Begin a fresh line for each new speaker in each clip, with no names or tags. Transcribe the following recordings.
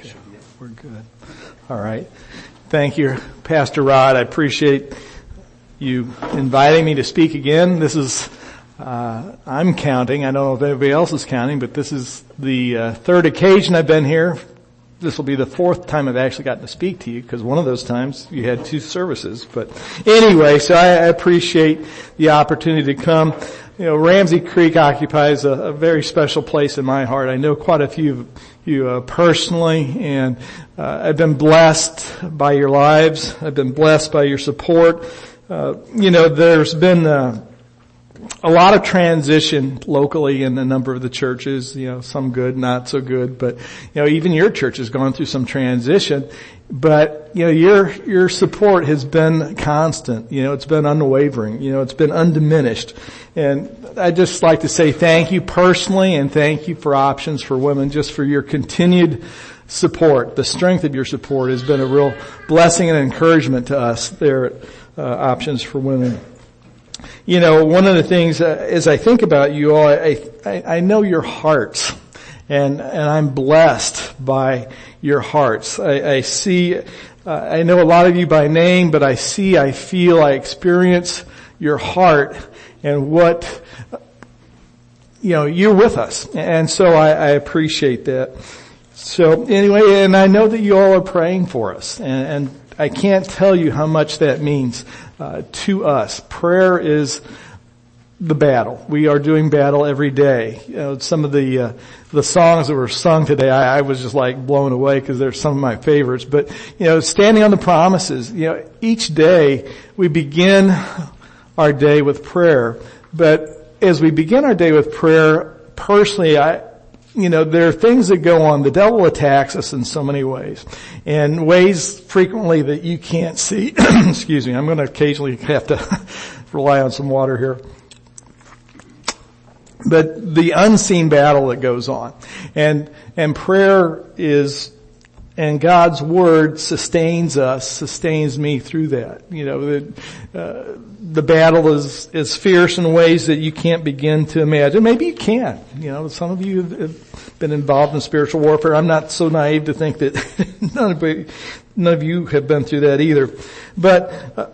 Okay, we're good. All right. Thank you, Pastor Rod. I appreciate you inviting me to speak again. This is, uh, I'm counting. I don't know if anybody else is counting, but this is the uh, third occasion I've been here. This will be the fourth time I've actually gotten to speak to you because one of those times you had two services. But anyway, so I, appreciate the opportunity to come you know, Ramsey Creek occupies a, a, very special place in my heart. I know quite a few of you uh, personally, and uh, I've been blessed by your lives. I've been blessed by your support. Uh, you know, there's been uh, a lot of transition locally in a number of the churches. You know, some good, not so good, but you know, even your church has gone through some transition. But you know, your your support has been constant. You know, it's been unwavering. You know, it's been undiminished. And I'd just like to say thank you personally and thank you for Options for Women just for your continued support. The strength of your support has been a real blessing and encouragement to us there at uh, Options for Women. You know, one of the things uh, as I think about you all, I, I, I know your hearts and, and I'm blessed by your hearts. I, I see, uh, I know a lot of you by name, but I see, I feel, I experience your heart and what, you know, you're with us. And so I, I appreciate that. So anyway, and I know that you all are praying for us and, and I can't tell you how much that means uh, to us. Prayer is the battle. We are doing battle every day. You know, some of the uh, the songs that were sung today, I, I was just like blown away because they're some of my favorites. But you know, standing on the promises. You know, each day we begin our day with prayer. But as we begin our day with prayer, personally, I, you know, there are things that go on. The devil attacks us in so many ways and ways frequently that you can't see. Excuse me. I'm going to occasionally have to rely on some water here. But the unseen battle that goes on and, and prayer is and God's word sustains us, sustains me through that. You know, the, uh, the battle is, is fierce in ways that you can't begin to imagine. Maybe you can. You know, some of you have been involved in spiritual warfare. I'm not so naive to think that none of, none of you have been through that either. But uh,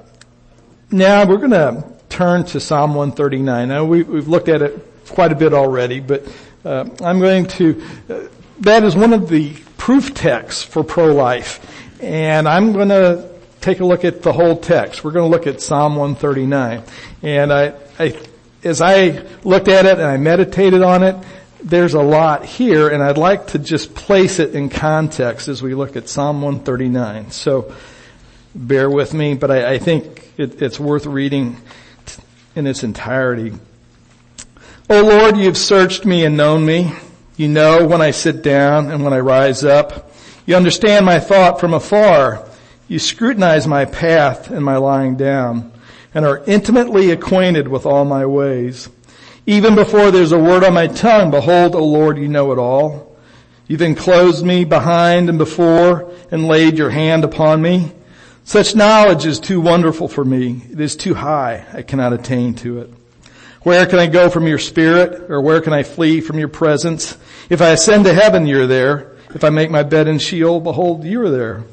now we're going to turn to Psalm 139. Now we, have looked at it quite a bit already, but uh, I'm going to. Uh, that is one of the proof texts for pro-life. And I'm going to take a look at the whole text. We're going to look at Psalm 139. And I, I, as I looked at it and I meditated on it, there's a lot here and I'd like to just place it in context as we look at Psalm 139. So bear with me, but I, I think it, it's worth reading in its entirety. O Lord, you've searched me and known me. You know when I sit down and when I rise up. You understand my thought from afar. You scrutinize my path and my lying down and are intimately acquainted with all my ways. Even before there's a word on my tongue, behold, O Lord, you know it all. You've enclosed me behind and before and laid your hand upon me. Such knowledge is too wonderful for me. It is too high. I cannot attain to it. Where can I go from your spirit or where can I flee from your presence? If I ascend to heaven, you're there. If I make my bed in Sheol, behold, you are there.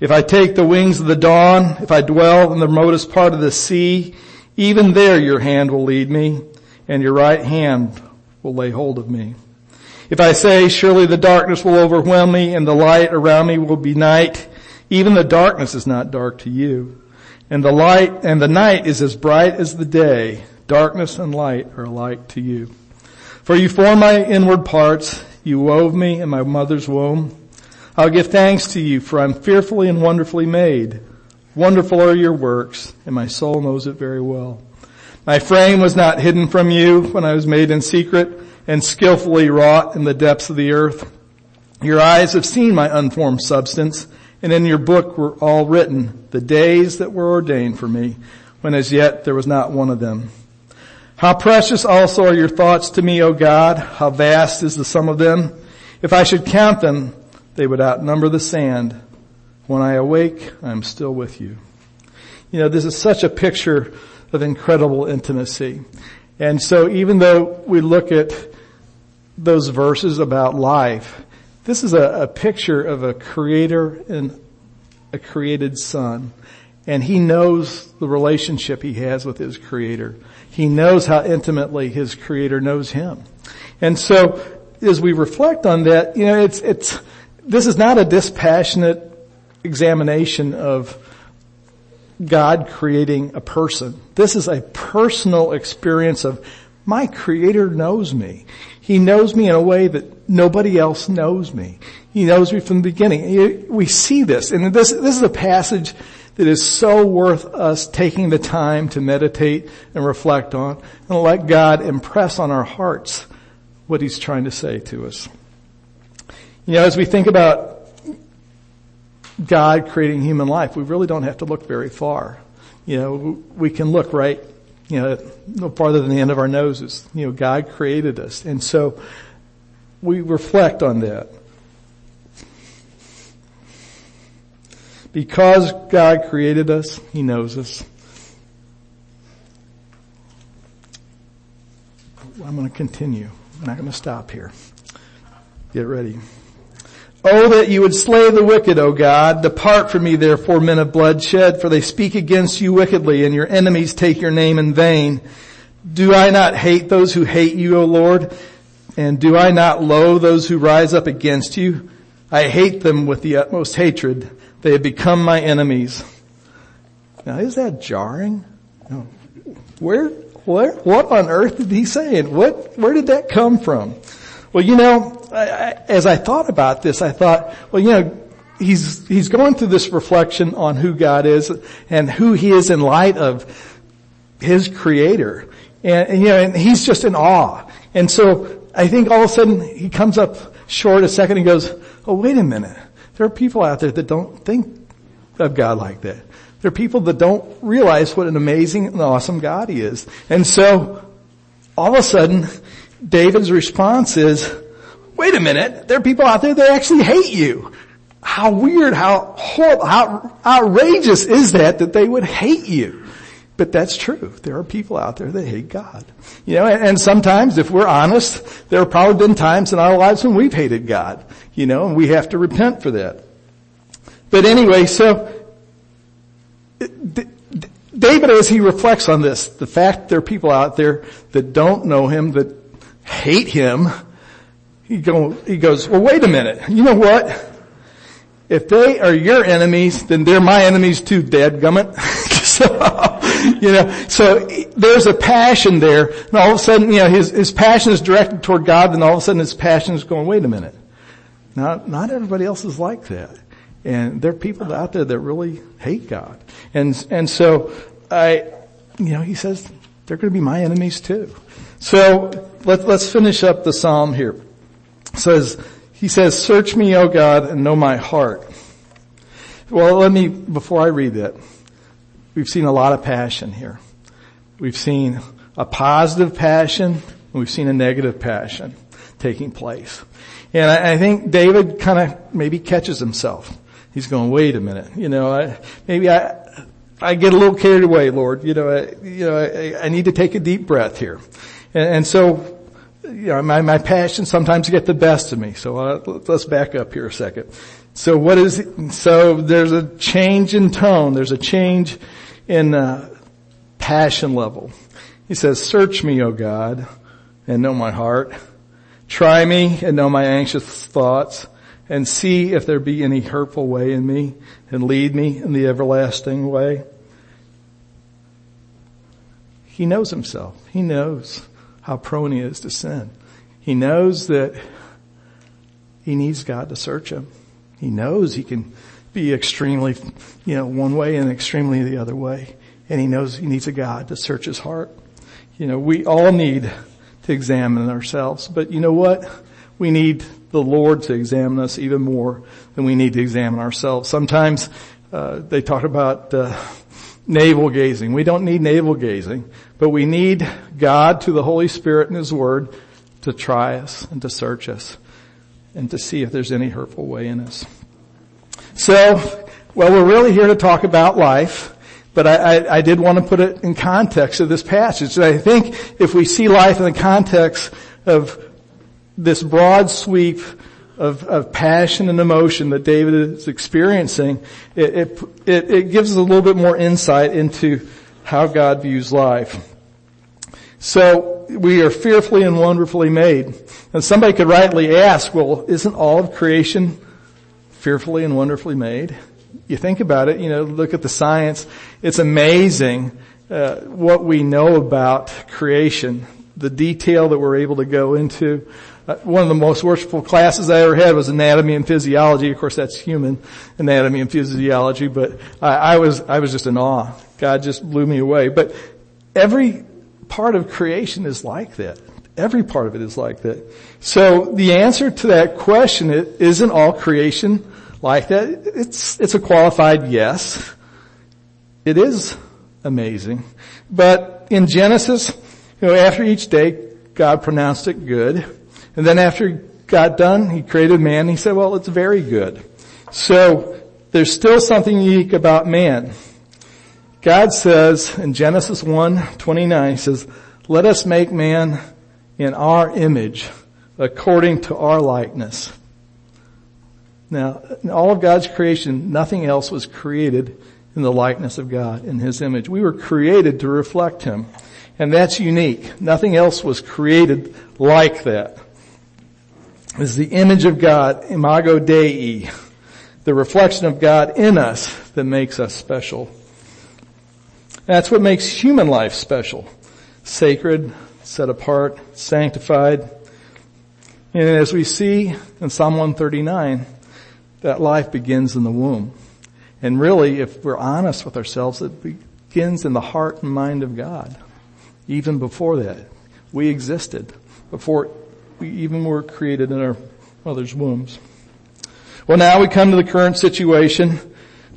If I take the wings of the dawn, if I dwell in the remotest part of the sea, even there your hand will lead me and your right hand will lay hold of me. If I say, surely the darkness will overwhelm me and the light around me will be night, even the darkness is not dark to you. And the light and the night is as bright as the day. Darkness and light are alike to you. For you formed my inward parts. You wove me in my mother's womb. I'll give thanks to you for I'm fearfully and wonderfully made. Wonderful are your works and my soul knows it very well. My frame was not hidden from you when I was made in secret and skillfully wrought in the depths of the earth. Your eyes have seen my unformed substance and in your book were all written the days that were ordained for me when as yet there was not one of them. How precious also are your thoughts to me, O God. How vast is the sum of them. If I should count them, they would outnumber the sand. When I awake, I am still with you. You know, this is such a picture of incredible intimacy. And so even though we look at those verses about life, this is a, a picture of a creator and a created son. And he knows the relationship he has with his creator. He knows how intimately his creator knows him. And so, as we reflect on that, you know, it's, it's, this is not a dispassionate examination of God creating a person. This is a personal experience of my creator knows me. He knows me in a way that nobody else knows me. He knows me from the beginning. We see this, and this, this is a passage that is so worth us taking the time to meditate and reflect on and let God impress on our hearts what He's trying to say to us. You know, as we think about God creating human life, we really don't have to look very far. You know, we can look right, you know, no farther than the end of our noses. You know, God created us. And so we reflect on that. Because God created us, He knows us. I'm going to continue. I'm not going to stop here. Get ready. Oh, that you would slay the wicked, O God. Depart from me, therefore, men of bloodshed, for they speak against you wickedly, and your enemies take your name in vain. Do I not hate those who hate you, O Lord? And do I not loathe those who rise up against you? I hate them with the utmost hatred. They have become my enemies. Now, is that jarring? No. Where, where, what on earth did he say? And what, where did that come from? Well, you know, I, I, as I thought about this, I thought, well, you know, he's, he's going through this reflection on who God is and who he is in light of his creator. And, and you know, and he's just in awe. And so I think all of a sudden he comes up short a second and goes, oh, wait a minute. There are people out there that don't think of God like that. There are people that don't realize what an amazing and awesome God he is. And so all of a sudden David's response is, wait a minute, there are people out there that actually hate you. How weird, how horrible, how outrageous is that that they would hate you? But that's true. There are people out there that hate God. You know, and, and sometimes if we're honest, there have probably been times in our lives when we've hated God. You know, and we have to repent for that. But anyway, so, David as he reflects on this, the fact there are people out there that don't know him, that hate him, he, go, he goes, well wait a minute, you know what? If they are your enemies, then they're my enemies too, dadgummit. so, you know, so there's a passion there, and all of a sudden, you know, his, his passion is directed toward God, and all of a sudden his passion is going, wait a minute. Not, not everybody else is like that. And there are people out there that really hate God. And, and so I, you know, he says, they're going to be my enemies too. So let, let's finish up the psalm here. It says, he says, search me, O God, and know my heart. Well, let me, before I read that, we've seen a lot of passion here. We've seen a positive passion, and we've seen a negative passion taking place. And I, I think David kind of maybe catches himself. He's going, wait a minute, you know, I, maybe I, I get a little carried away, Lord. You know, I, you know, I, I need to take a deep breath here. And, and so, you know, my, my passion sometimes get the best of me. So uh, let's back up here a second. So what is, so there's a change in tone. There's a change in uh, passion level. He says, search me, O God, and know my heart. Try me and know my anxious thoughts and see if there be any hurtful way in me and lead me in the everlasting way. He knows himself. He knows how prone he is to sin. He knows that he needs God to search him. He knows he can be extremely, you know, one way and extremely the other way. And he knows he needs a God to search his heart. You know, we all need to examine ourselves, but you know what? We need the Lord to examine us even more than we need to examine ourselves. Sometimes uh, they talk about uh, navel gazing. We don't need navel gazing, but we need God to the Holy Spirit and His Word to try us and to search us and to see if there's any hurtful way in us. So, well, we're really here to talk about life, but I, I, I did want to put it in context of this passage. I think if we see life in the context of this broad sweep of, of passion and emotion that David is experiencing, it, it, it, it gives us a little bit more insight into how God views life. So we are fearfully and wonderfully made. And somebody could rightly ask, well, isn't all of creation fearfully and wonderfully made? You think about it, you know, look at the science. It's amazing uh, what we know about creation, the detail that we're able to go into. Uh, one of the most worshipful classes I ever had was anatomy and physiology. Of course, that's human anatomy and physiology, but I, I was I was just in awe. God just blew me away. But every part of creation is like that. Every part of it is like that. So the answer to that question is, isn't all creation like that? It's, it's a qualified yes. It is amazing. But in Genesis, you know, after each day, God pronounced it good. And then after he got done, he created man. He said, well, it's very good. So there's still something unique about man. God says in Genesis 1, 29, he says, let us make man in our image according to our likeness. Now, in all of God's creation, nothing else was created in the likeness of God, in His image. We were created to reflect Him. And that's unique. Nothing else was created like that. It's the image of God, imago Dei, the reflection of God in us that makes us special. That's what makes human life special. Sacred, set apart, sanctified. And as we see in Psalm 139, that life begins in the womb. And really, if we're honest with ourselves, it begins in the heart and mind of God. Even before that, we existed before we even were created in our mother's wombs. Well, now we come to the current situation.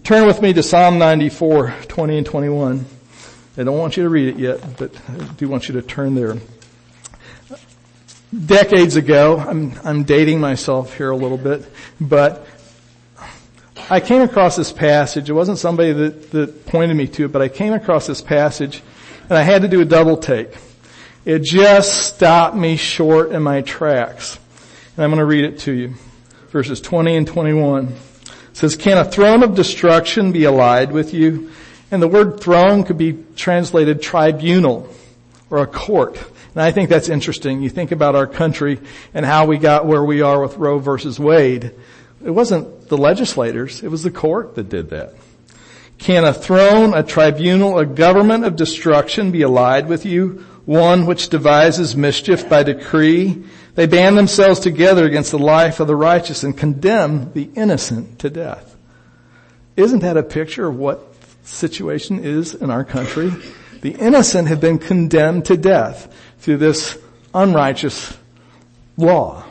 Turn with me to Psalm 94, 20 and 21. I don't want you to read it yet, but I do want you to turn there. Decades ago, I'm, I'm dating myself here a little bit, but I came across this passage. It wasn't somebody that, that pointed me to it, but I came across this passage and I had to do a double take. It just stopped me short in my tracks. And I'm going to read it to you. Verses 20 and 21. It says, Can a throne of destruction be allied with you? And the word throne could be translated tribunal or a court. And I think that's interesting. You think about our country and how we got where we are with Roe versus Wade. It wasn't the legislators, it was the court that did that. Can a throne, a tribunal, a government of destruction be allied with you? One which devises mischief by decree. They band themselves together against the life of the righteous and condemn the innocent to death. Isn't that a picture of what situation is in our country. The innocent have been condemned to death through this unrighteous law.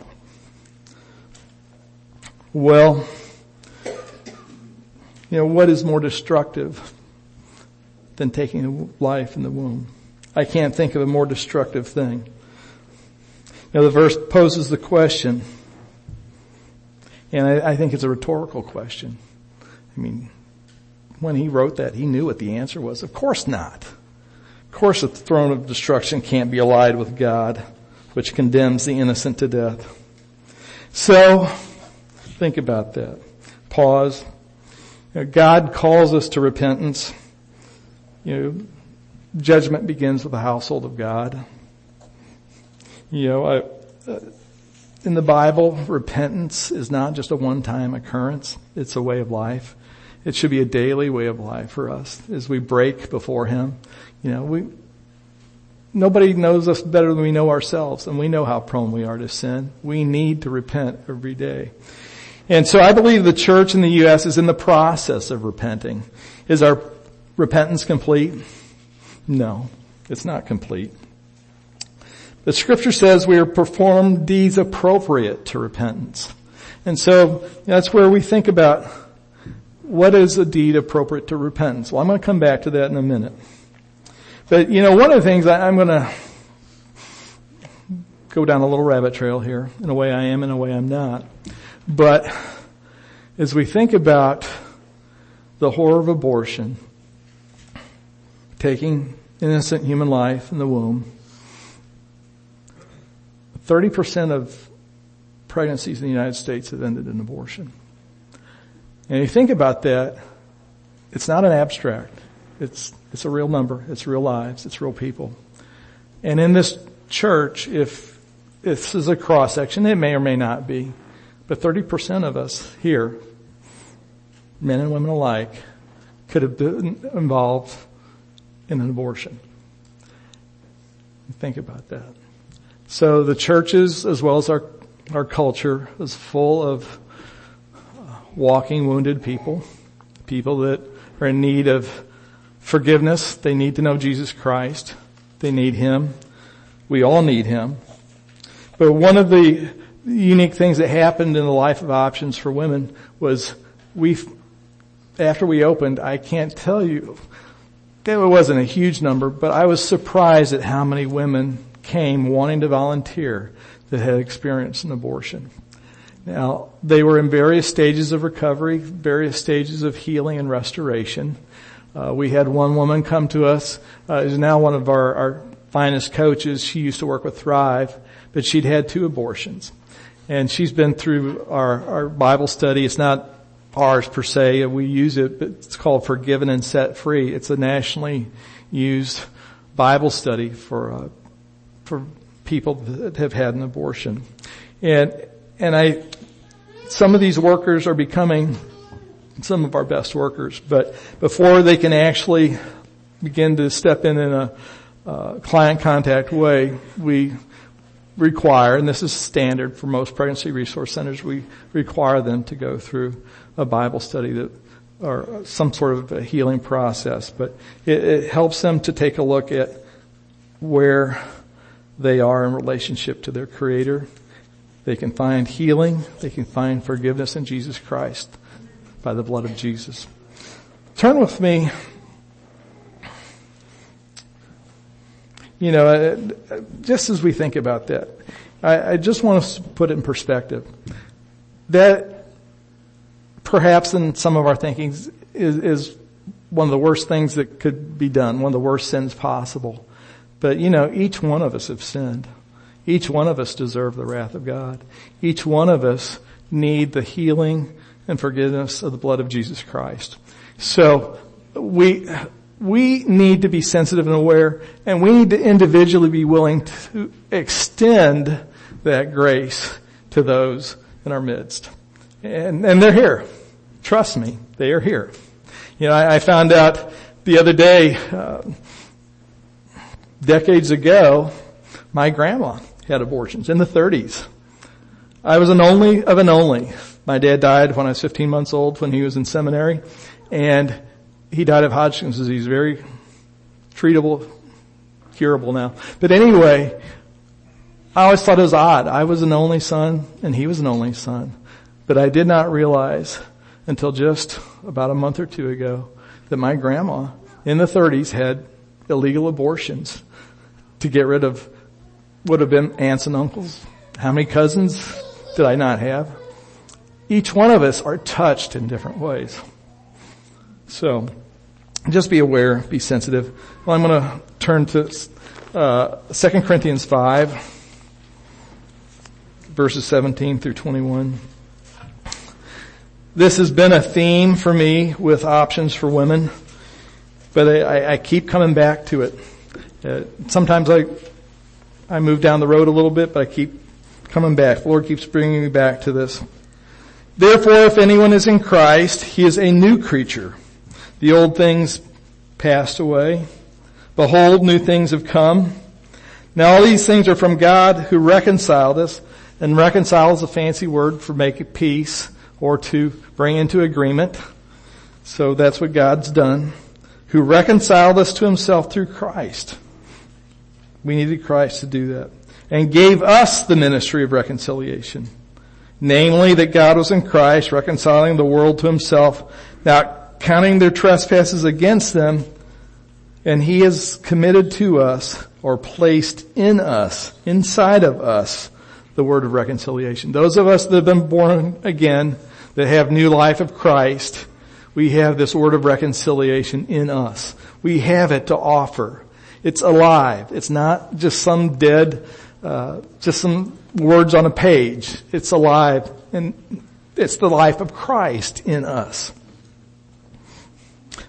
Well, you know, what is more destructive than taking a life in the womb? I can't think of a more destructive thing. You know, the verse poses the question, and I, I think it's a rhetorical question. I mean, when he wrote that, he knew what the answer was. Of course not. Of course the throne of destruction can't be allied with God, which condemns the innocent to death. So, think about that. Pause. You know, God calls us to repentance. You know, judgment begins with the household of God. You know, I, uh, in the Bible, repentance is not just a one-time occurrence. It's a way of life. It should be a daily way of life for us as we break before Him. You know, we, nobody knows us better than we know ourselves and we know how prone we are to sin. We need to repent every day. And so I believe the church in the U.S. is in the process of repenting. Is our repentance complete? No, it's not complete. The scripture says we are performed deeds appropriate to repentance. And so that's where we think about what is a deed appropriate to repentance? Well, I'm going to come back to that in a minute. But, you know, one of the things I, I'm going to go down a little rabbit trail here. In a way I am, in a way I'm not. But as we think about the horror of abortion, taking innocent human life in the womb, 30% of pregnancies in the United States have ended in abortion. And you think about that, it's not an abstract. It's, it's a real number. It's real lives. It's real people. And in this church, if, this is a cross section, it may or may not be, but 30% of us here, men and women alike, could have been involved in an abortion. Think about that. So the churches, as well as our, our culture, is full of walking wounded people, people that are in need of forgiveness. They need to know Jesus Christ. They need Him. We all need Him. But one of the unique things that happened in the life of options for women was we, after we opened, I can't tell you, it wasn't a huge number, but I was surprised at how many women came wanting to volunteer that had experienced an abortion. Now, they were in various stages of recovery, various stages of healing and restoration. Uh, we had one woman come to us, uh, is now one of our, our finest coaches. She used to work with Thrive, but she'd had two abortions. And she's been through our, our Bible study. It's not ours per se. We use it, but it's called Forgiven and Set Free. It's a nationally used Bible study for, uh, for people that have had an abortion. And, and I, some of these workers are becoming some of our best workers, but before they can actually begin to step in in a uh, client contact way, we require, and this is standard for most pregnancy resource centers, we require them to go through a Bible study that, or some sort of a healing process, but it, it helps them to take a look at where they are in relationship to their creator. They can find healing. They can find forgiveness in Jesus Christ by the blood of Jesus. Turn with me. You know, uh, just as we think about that, I, just want to put it in perspective. That perhaps in some of our thinking is one of the worst things that could be done, one of the worst sins possible. But you know, each one of us have sinned. Each one of us deserve the wrath of God. Each one of us need the healing and forgiveness of the blood of Jesus Christ. So we, we need to be sensitive and aware and we need to individually be willing to extend that grace to those in our midst. And, and they're here. Trust me, they are here. You know, I, I found out the other day, uh, decades ago, my grandma had abortions in the 30s. I was an only of an only. My dad died when I was 15 months old when he was in seminary and he died of Hodgkin's disease, very treatable, curable now. But anyway, I always thought it was odd. I was an only son and he was an only son. But I did not realize until just about a month or two ago that my grandma in the 30s had illegal abortions to get rid of would have been aunts and uncles. How many cousins did I not have? Each one of us are touched in different ways. So, just be aware, be sensitive. Well, I'm going to turn to uh, 2 Corinthians 5, verses 17 through 21. This has been a theme for me with options for women, but I, I keep coming back to it. Uh, sometimes I I move down the road a little bit, but I keep coming back. The Lord keeps bringing me back to this. Therefore, if anyone is in Christ, he is a new creature. The old things passed away. Behold, new things have come. Now all these things are from God who reconciled us, and reconcile is a fancy word for making peace or to bring into agreement. So that's what God's done. Who reconciled us to himself through Christ we needed Christ to do that. And gave us the ministry of reconciliation. Namely that God was in Christ reconciling the world to himself, not counting their trespasses against them, and he has committed to us or placed in us, inside of us, the word of reconciliation. Those of us that have been born again, that have new life of Christ, we have this word of reconciliation in us. We have it to offer. It's alive. It's not just some dead, uh, just some words on a page. It's alive and it's the life of Christ in us.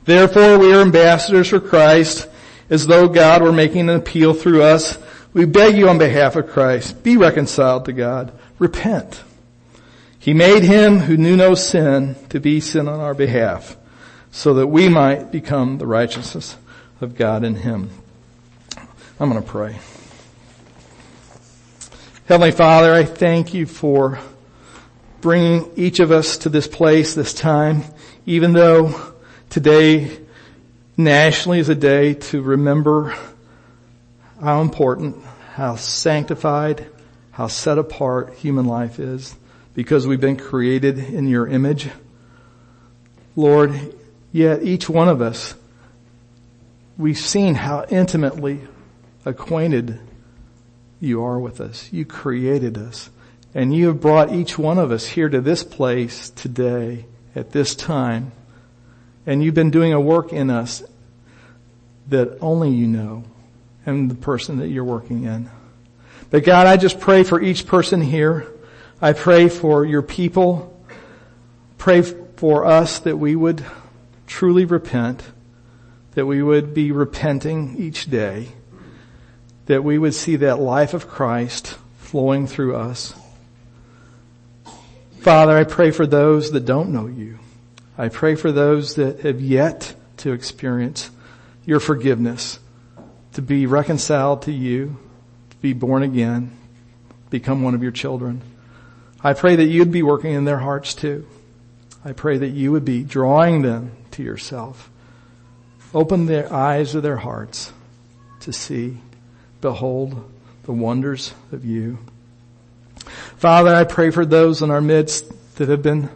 Therefore we are ambassadors for Christ as though God were making an appeal through us. We beg you on behalf of Christ, be reconciled to God. Repent. He made him who knew no sin to be sin on our behalf so that we might become the righteousness of God in him. I'm going to pray. Heavenly Father, I thank you for bringing each of us to this place, this time, even though today nationally is a day to remember how important, how sanctified, how set apart human life is because we've been created in your image. Lord, yet each one of us, we've seen how intimately acquainted you are with us. You created us. And you have brought each one of us here to this place today at this time. And you've been doing a work in us that only you know and the person that you're working in. But God, I just pray for each person here. I pray for your people. Pray for us that we would truly repent, that we would be repenting each day that we would see that life of Christ flowing through us. Father, I pray for those that don't know you. I pray for those that have yet to experience your forgiveness, to be reconciled to you, to be born again, become one of your children. I pray that you'd be working in their hearts too. I pray that you would be drawing them to yourself. Open their eyes of their hearts to see behold the wonders of you. Father, I pray for those in our midst that have been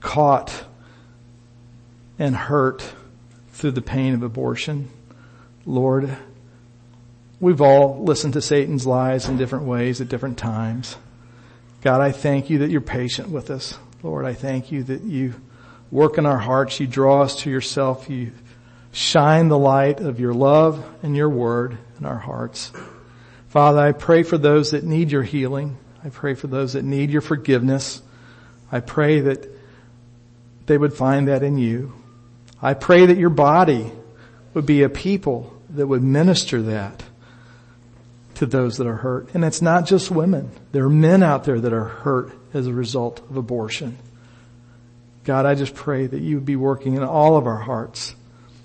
caught and hurt through the pain of abortion. Lord, we've all listened to Satan's lies in different ways at different times. God, I thank you that you're patient with us. Lord, I thank you that you work in our hearts. You draw us to yourself. You shine the light of your love and your word in our hearts. Father, I pray for those that need your healing. I pray for those that need your forgiveness. I pray that they would find that in you. I pray that your body would be a people that would minister that to those that are hurt. And it's not just women. There are men out there that are hurt as a result of abortion. God, I just pray that you would be working in all of our hearts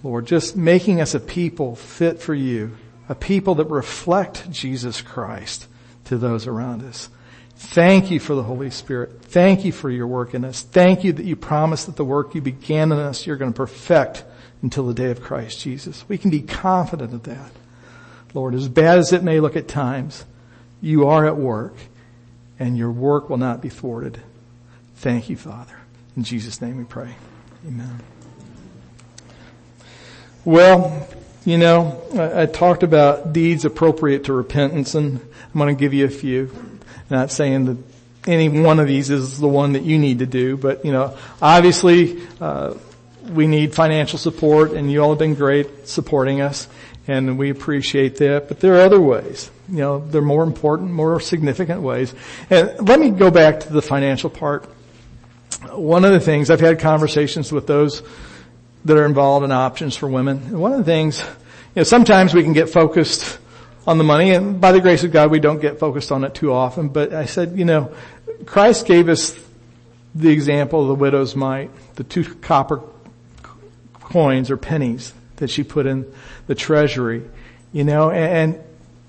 Lord, just making us a people fit for you, a people that reflect Jesus Christ to those around us. Thank you for the Holy Spirit. Thank you for your work in us. Thank you that you promised that the work you began in us, you're going to perfect until the day of Christ Jesus. We can be confident of that. Lord, as bad as it may look at times, you are at work and your work will not be thwarted. Thank you, Father. In Jesus' name we pray. Amen. Well, you know, I, I, talked about deeds appropriate to repentance and I'm going to give you a few. Not saying that any one of these is the one that you need to do, but you know, obviously, uh, we need financial support and you all have been great supporting us and we appreciate that, but there are other ways. You know, they're more important, more significant ways. And let me go back to the financial part. One of the things I've had conversations with those that are involved in options for women. One of the things, you know, sometimes we can get focused on the money and by the grace of God we don't get focused on it too often, but I said, you know, Christ gave us the example of the widow's mite, the two copper coins or pennies that she put in the treasury, you know, and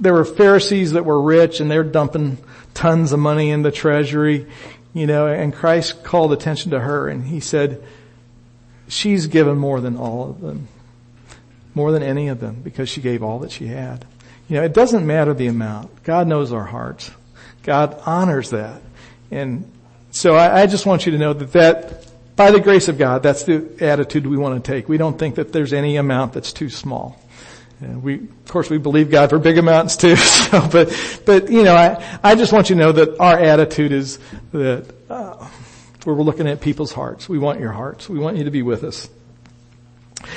there were Pharisees that were rich and they're dumping tons of money in the treasury, you know, and Christ called attention to her and he said, she's given more than all of them. More than any of them because she gave all that she had. You know, it doesn't matter the amount. God knows our hearts. God honors that. And so I, I just want you to know that that, by the grace of God, that's the attitude we want to take. We don't think that there's any amount that's too small. And we, of course, we believe God for big amounts too. So, but, but you know, I, I just want you to know that our attitude is that uh, where we're looking at people's hearts. We want your hearts. We want you to be with us.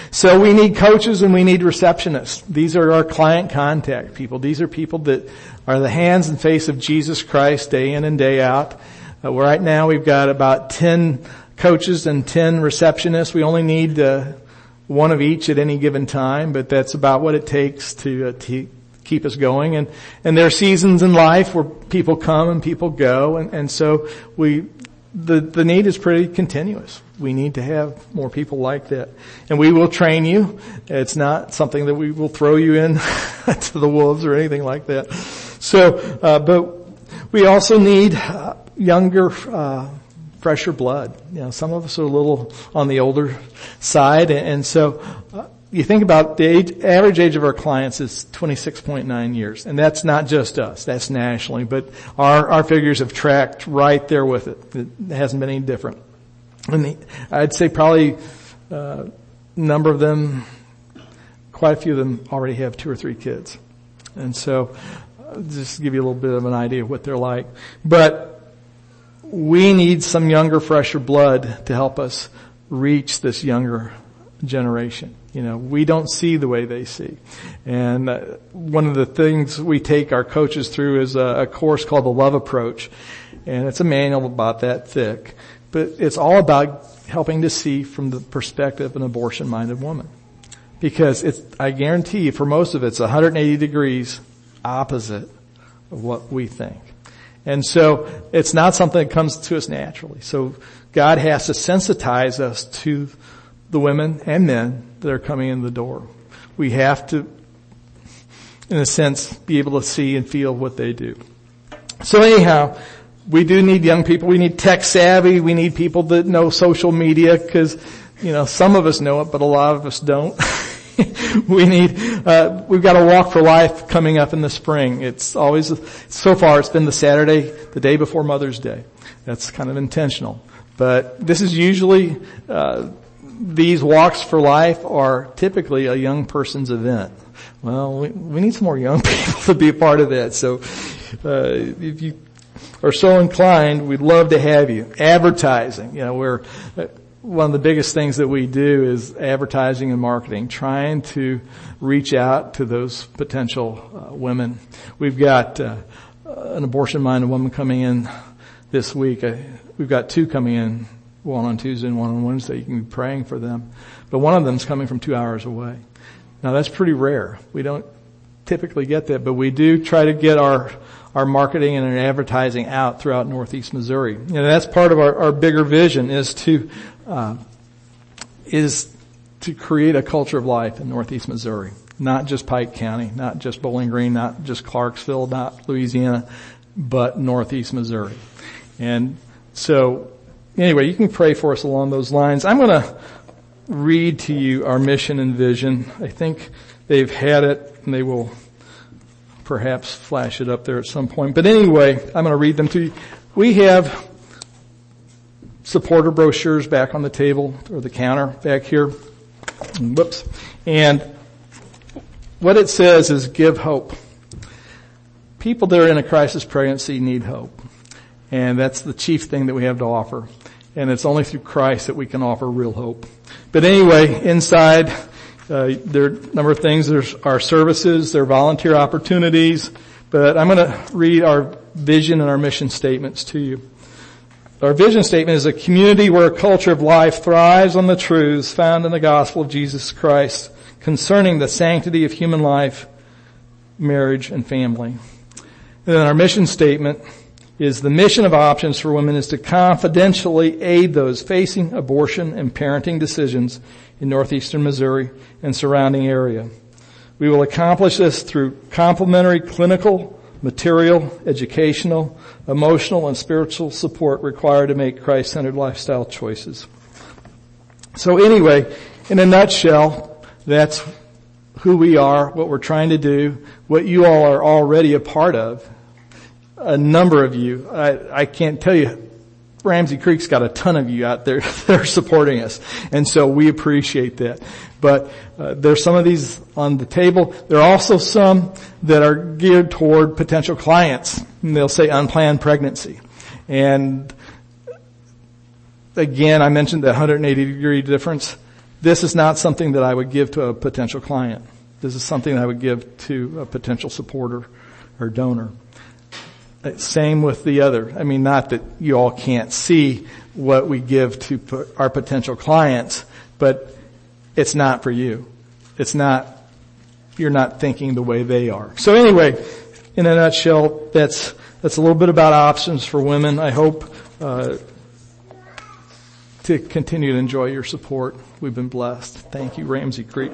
So we need coaches and we need receptionists. These are our client contact people. These are people that are the hands and face of Jesus Christ day in and day out. Uh, right now we've got about 10 coaches and 10 receptionists. We only need uh, one of each at any given time, but that's about what it takes to, uh, to keep us going. And, and there are seasons in life where people come and people go. And, and so we, the, the need is pretty continuous. We need to have more people like that. And we will train you. It's not something that we will throw you in to the wolves or anything like that. So, uh, but we also need uh, younger, uh, fresher blood. You know, some of us are a little on the older side, and, and so uh, you think about the age, average age of our clients is 26.9 years, and that's not just us, that's nationally, but our, our figures have tracked right there with it. It hasn't been any different. And the, I'd say probably a uh, number of them, quite a few of them already have two or three kids. And so, uh, just to give you a little bit of an idea of what they're like. But we need some younger, fresher blood to help us reach this younger generation. You know, we don't see the way they see. And uh, one of the things we take our coaches through is a, a, course called the Love Approach. And it's a manual about that thick. But it's all about helping to see from the perspective of an abortion-minded woman. Because it's, I guarantee you, for most of it, it's 180 degrees opposite of what we think. And so it's not something that comes to us naturally. So God has to sensitize us to the women and men that are coming in the door. We have to, in a sense, be able to see and feel what they do. So anyhow, we do need young people. We need tech savvy. We need people that know social media because, you know, some of us know it, but a lot of us don't. we need, uh, we've got a walk for life coming up in the spring. It's always, so far it's been the Saturday, the day before Mother's Day. That's kind of intentional. But this is usually, uh, these walks for life are typically a young person's event. Well, we, we need some more young people to be a part of that. So, uh, if you are so inclined, we'd love to have you. Advertising, you know, we're, uh, one of the biggest things that we do is advertising and marketing, trying to reach out to those potential uh, women. We've got uh, an abortion-minded woman coming in this week. Uh, we've got two coming in one on Tuesday and one on Wednesday. You can be praying for them. But one of them is coming from two hours away. Now that's pretty rare. We don't typically get that, but we do try to get our our marketing and our advertising out throughout Northeast Missouri. You know, that's part of our, our bigger vision is to uh, is to create a culture of life in Northeast Missouri, not just Pike County, not just Bowling Green, not just Clarksville, not Louisiana, but Northeast Missouri. And so anyway, you can pray for us along those lines. I'm going to read to you our mission and vision. I think they've had it and they will perhaps flash it up there at some point. But anyway, I'm going to read them to you. We have supporter brochures back on the table or the counter back here. Whoops. And what it says is give hope. People that are in a crisis pregnancy need hope. And that's the chief thing that we have to offer. And it's only through Christ that we can offer real hope. But anyway, inside, uh, there are a number of things. There's our services, there are volunteer opportunities, but I'm going to read our vision and our mission statements to you. Our vision statement is a community where a culture of life thrives on the truths found in the gospel of Jesus Christ concerning the sanctity of human life, marriage, and family. And then our mission statement is the mission of options for women is to confidentially aid those facing abortion and parenting decisions in northeastern Missouri and surrounding area. We will accomplish this through complementary clinical, material, educational, emotional, and spiritual support required to make Christ-centered lifestyle choices. So anyway, in a nutshell, that's who we are, what we're trying to do, what you all are already a part of a number of you. I, I can't tell you Ramsey Creek's got a ton of you out there that are supporting us, and so we appreciate that. But uh, there's some of these on the table. There are also some that are geared toward potential clients. And they'll say unplanned pregnancy, and again, I mentioned the 180 degree difference. this is not something that I would give to a potential client. This is something I would give to a potential supporter or donor. Same with the other. I mean, not that you all can't see what we give to our potential clients, but it's not for you. It's not, you're not thinking the way they are. So anyway, in a nutshell, that's, that's a little bit about options for women. I hope, uh, to continue to enjoy your support. We've been blessed. Thank you, Ramsey Creek.